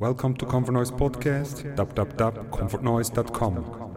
Welcome to Comfort Noise Podcast, www.comfortnoise.com.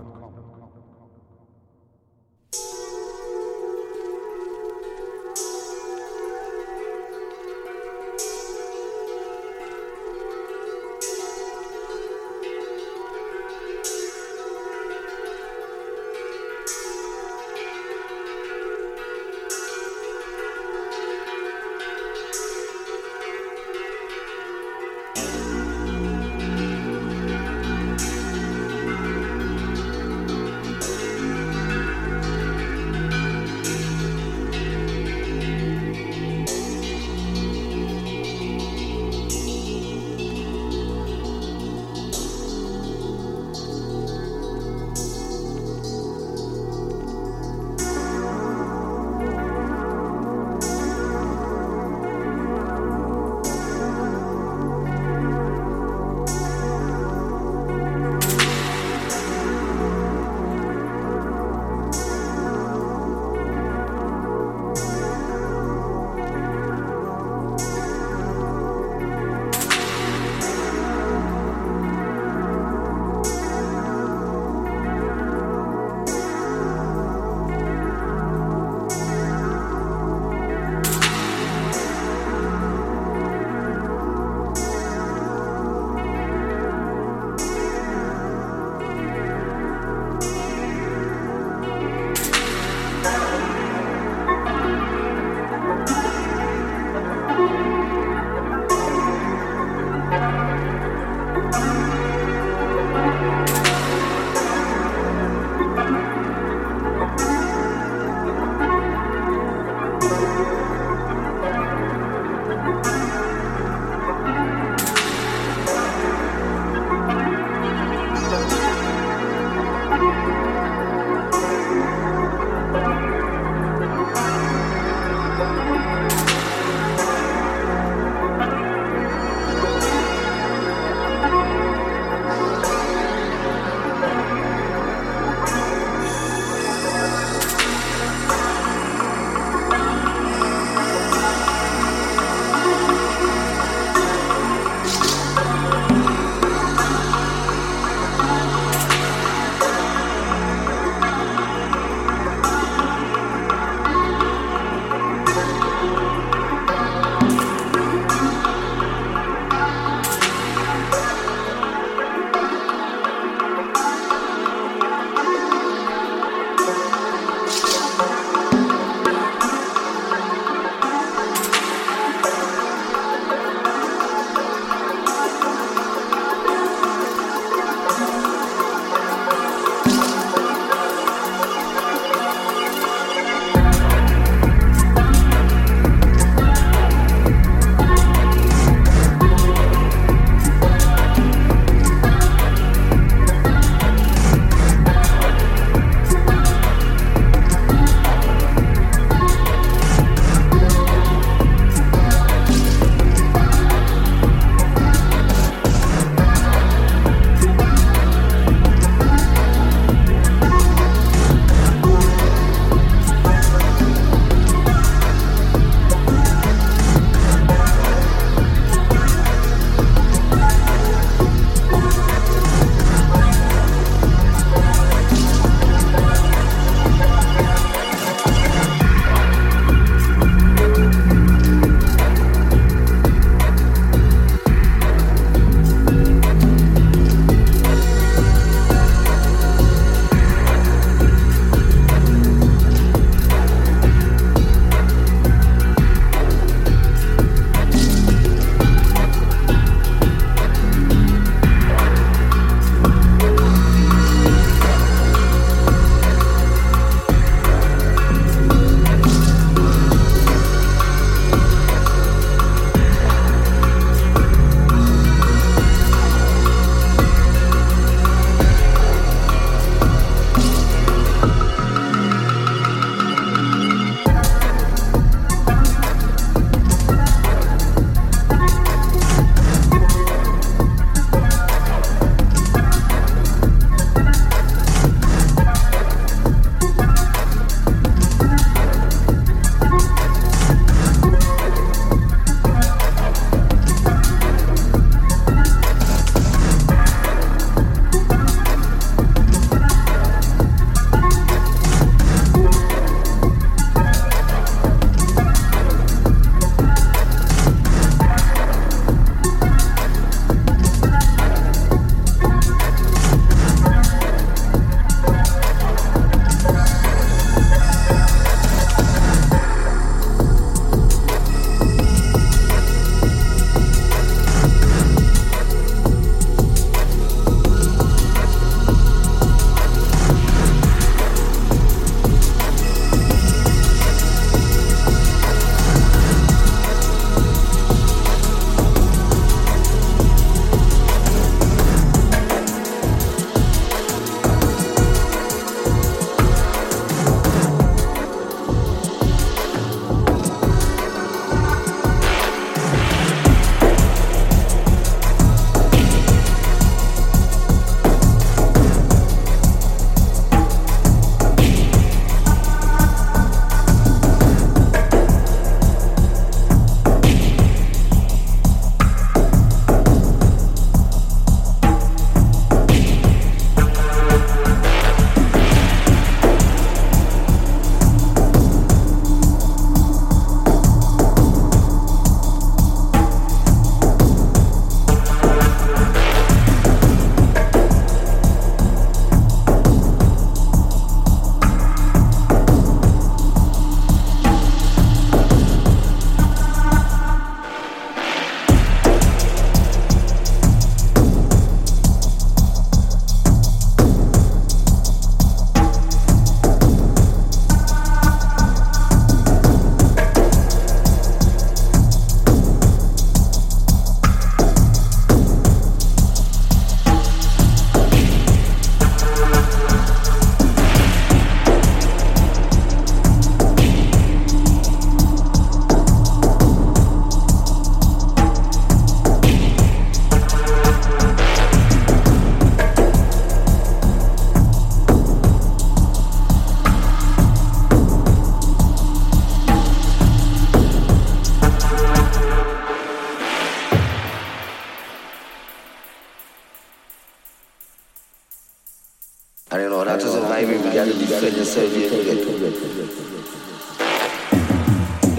And you know, that is a vibe you got to defend yourself you get.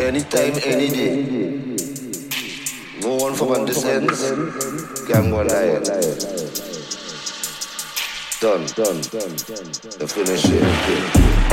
Anytime, any day. No one from on this end can go lion. Done. Done. The finish it. and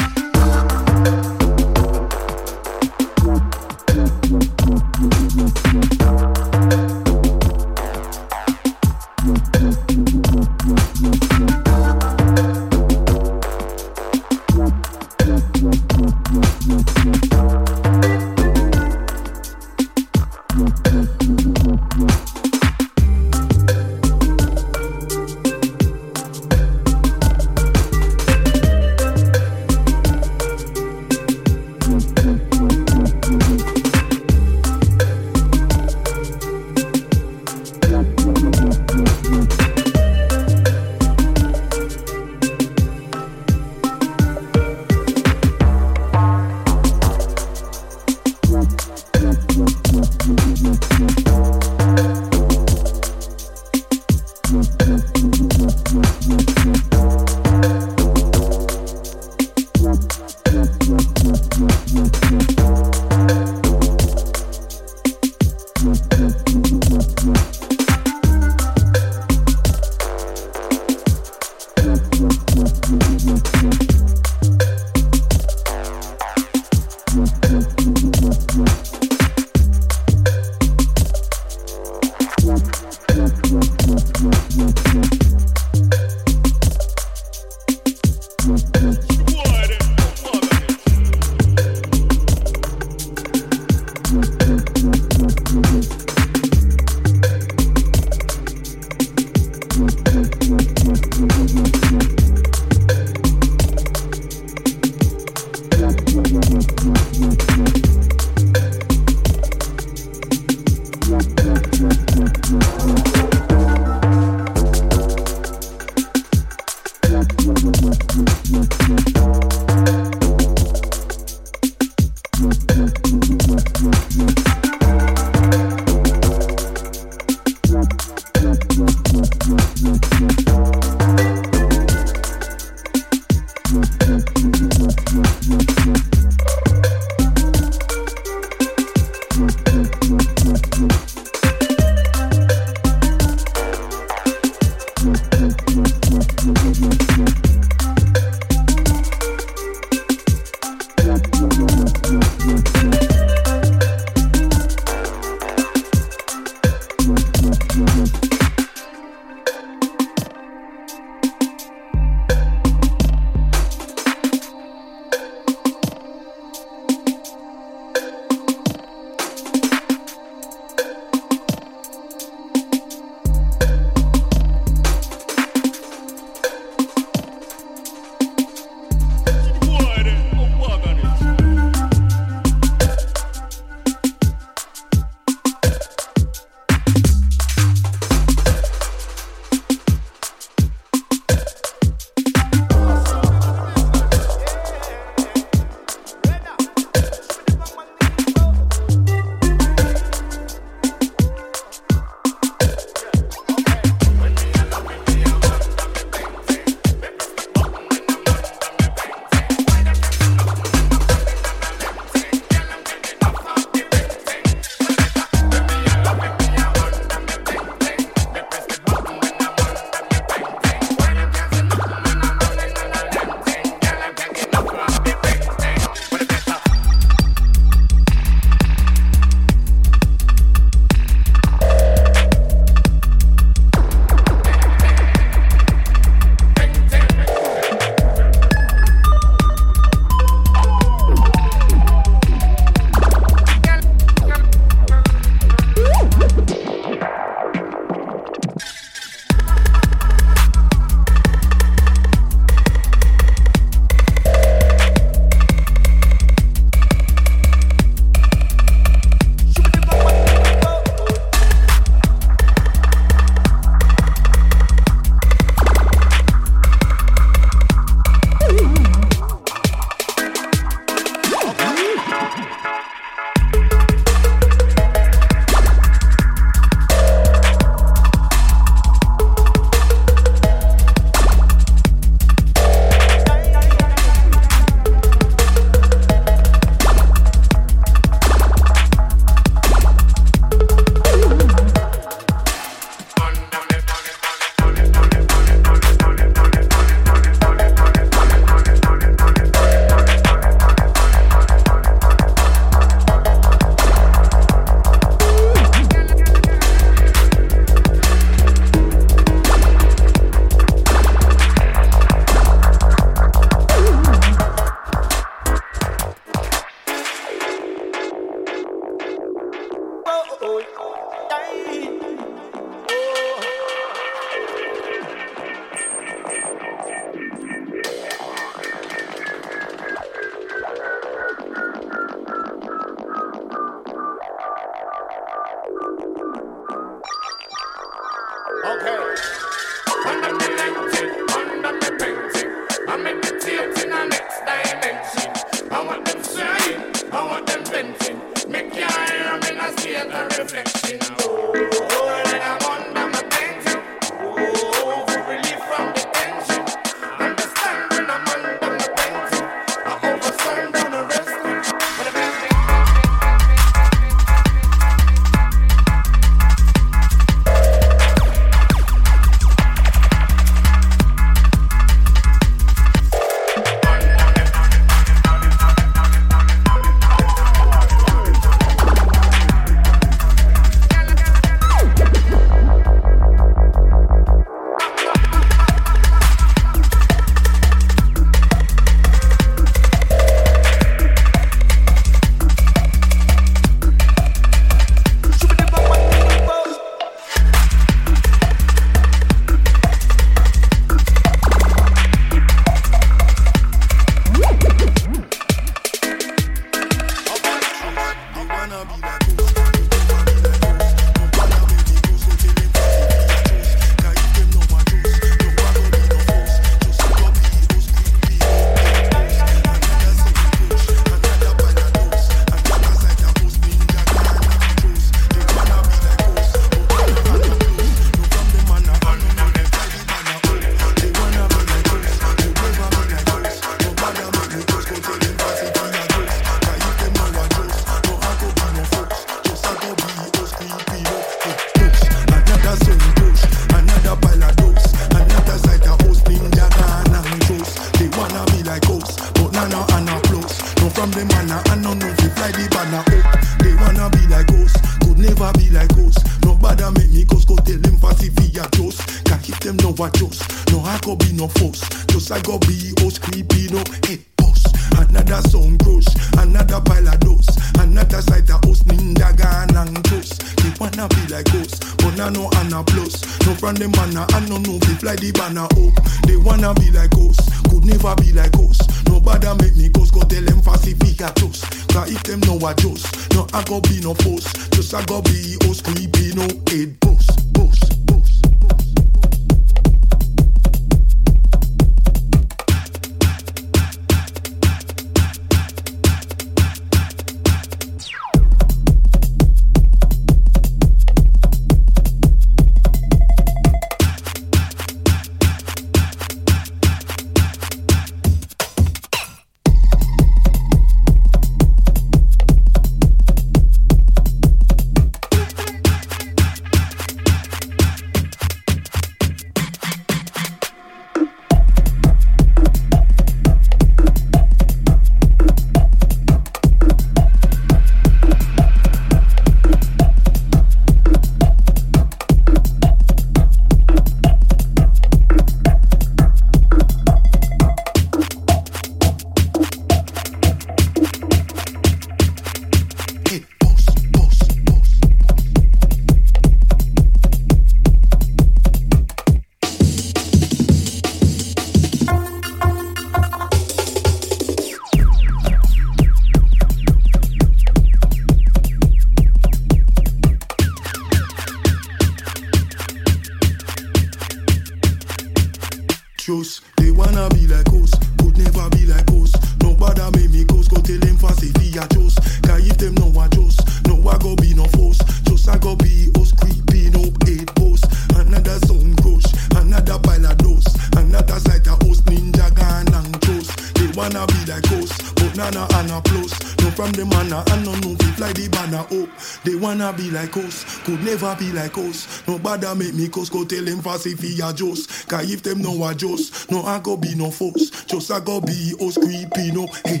be like us. Nobody make me cause, go tell them fancy fi a just. Cause if them no adjust, no I go be no force. Just I go be us creepy no hey.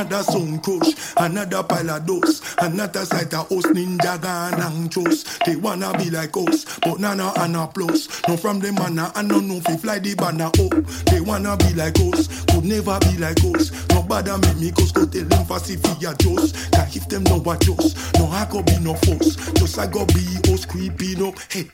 Another sound crush, another pile of dust. Another sight of us ninja gun and toast. They wanna be like us, but nana and a plus. No from the manna and no no fi fly the banner up. They wanna be like us, could never be like us. Nobody make me cause go tell them fancy fi a just. Cause if them no adjust, no I go be no force. Just I go be us creepy no hey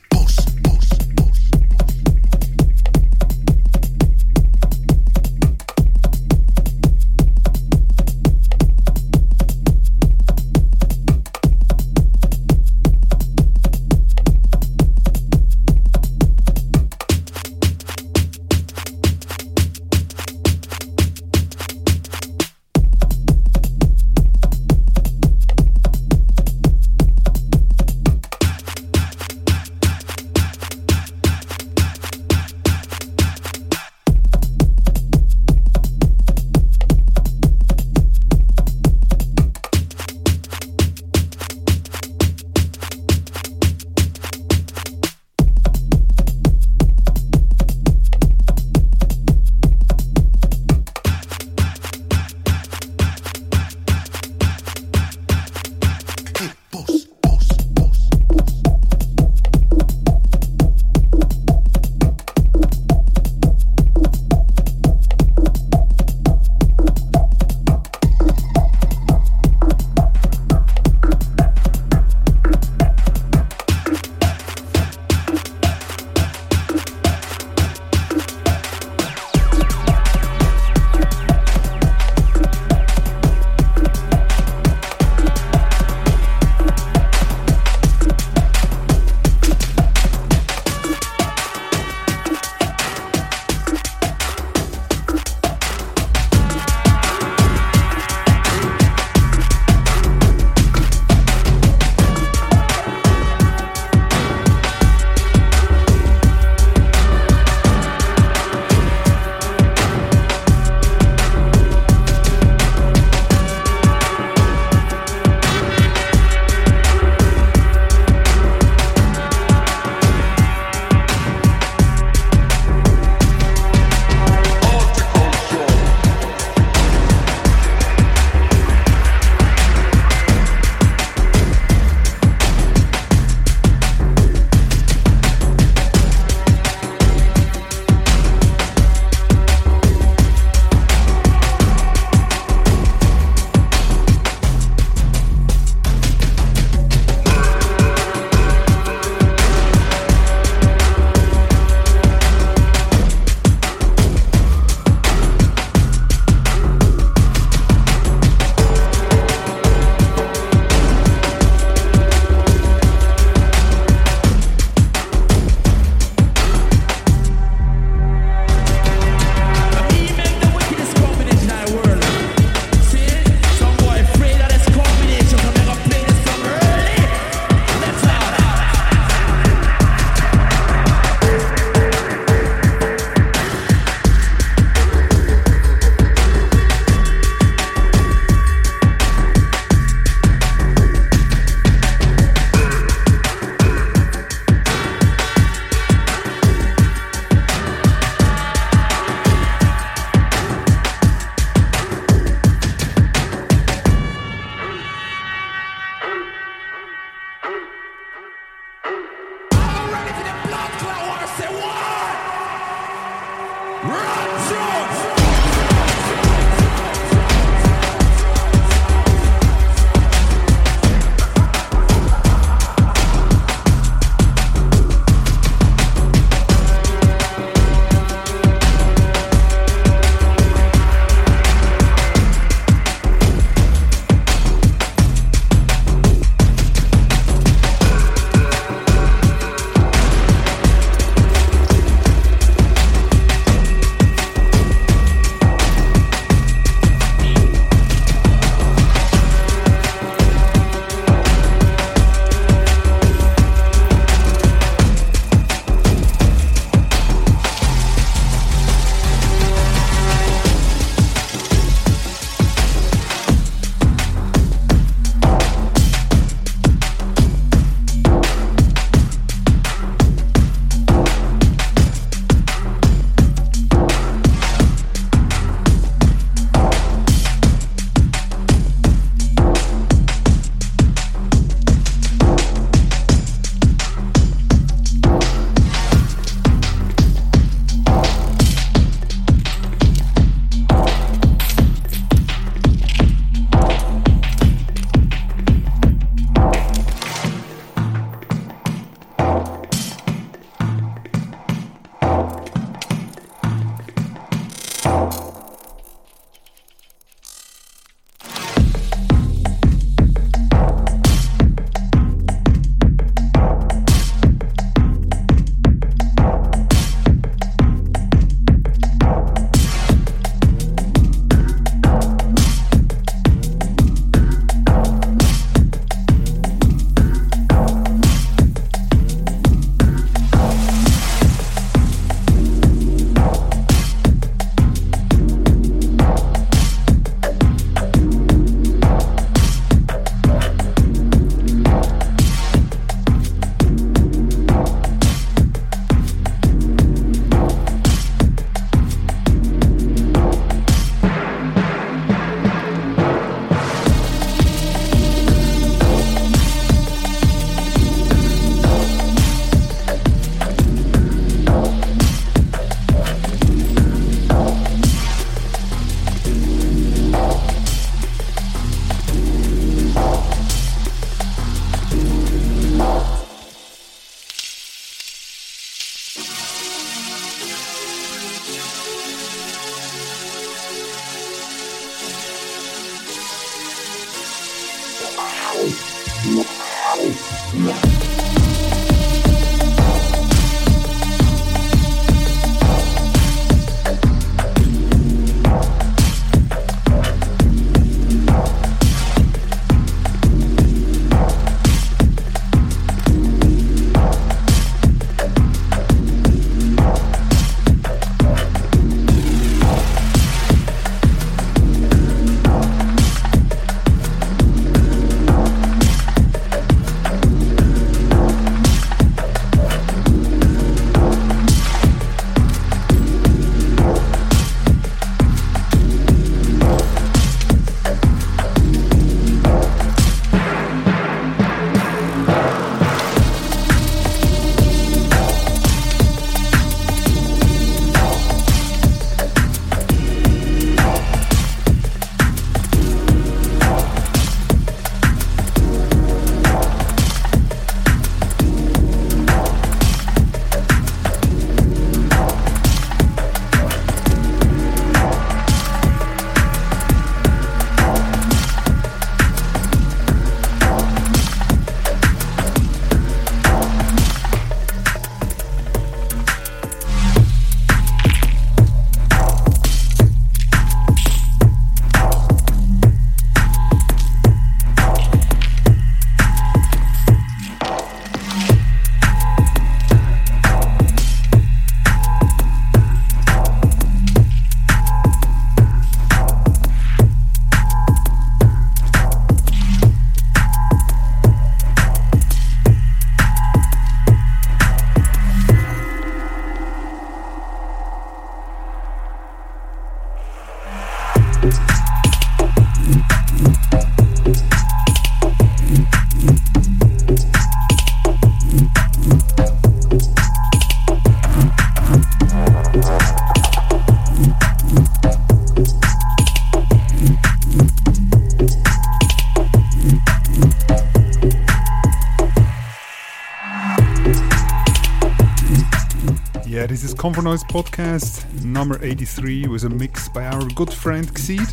Comfort Noise podcast number 83 was a mix by our good friend Xeed.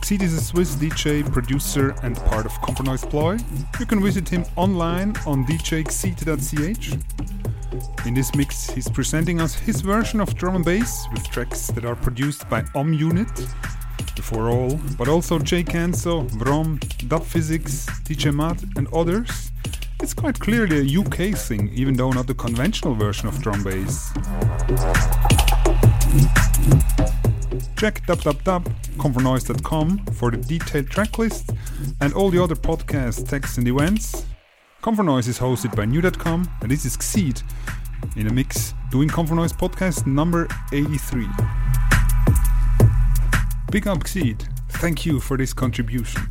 Xeed is a Swiss DJ, producer, and part of Comfort Noise Ploy. You can visit him online on djxeed.ch. In this mix, he's presenting us his version of drum and bass with tracks that are produced by Om Unit, before all, but also Jay Canso, Vrom, Dub Phizix, DJ Madd, and others. It's quite clearly a UK thing, even though not the conventional version of drum bass. Check www.comfortnoise.com for the detailed tracklist and all the other podcasts, texts, and events. Comfort Noise is hosted by New.com, and this is Xeed in a mix doing Comfort Noise podcast number 83. Big up Xeed. Thank you for this contribution.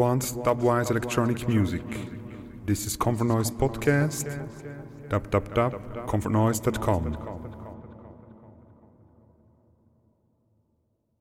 Advanced dubwise electronic music. This is Comfort Noise Podcast. comfortnoise.com.